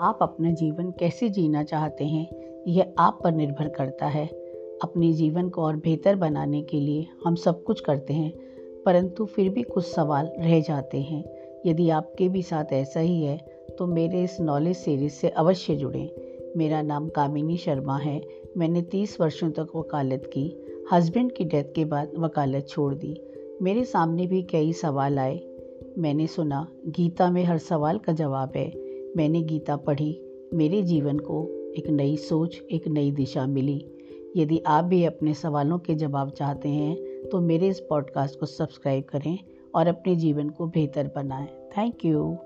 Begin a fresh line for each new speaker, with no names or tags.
आप अपना जीवन कैसे जीना चाहते हैं, यह आप पर निर्भर करता है। अपने जीवन को और बेहतर बनाने के लिए हम सब कुछ करते हैं, परंतु फिर भी कुछ सवाल रह जाते हैं। यदि आपके भी साथ ऐसा ही है तो मेरे इस नॉलेज सीरीज़ से अवश्य जुड़ें। मेरा नाम कामिनी शर्मा है। मैंने 30 वर्षों तक वकालत की। हस्बैंड की डेथ के बाद वकालत छोड़ दी। मेरे सामने भी कई सवाल आए। मैंने सुना, गीता में हर सवाल का जवाब है। मैंने गीता पढ़ी, मेरे जीवन को एक नई सोच, एक नई दिशा मिली। यदि आप भी अपने सवालों के जवाब चाहते हैं तो मेरे इस पॉडकास्ट को सब्सक्राइब करें और अपने जीवन को बेहतर बनाएँ। Thank you.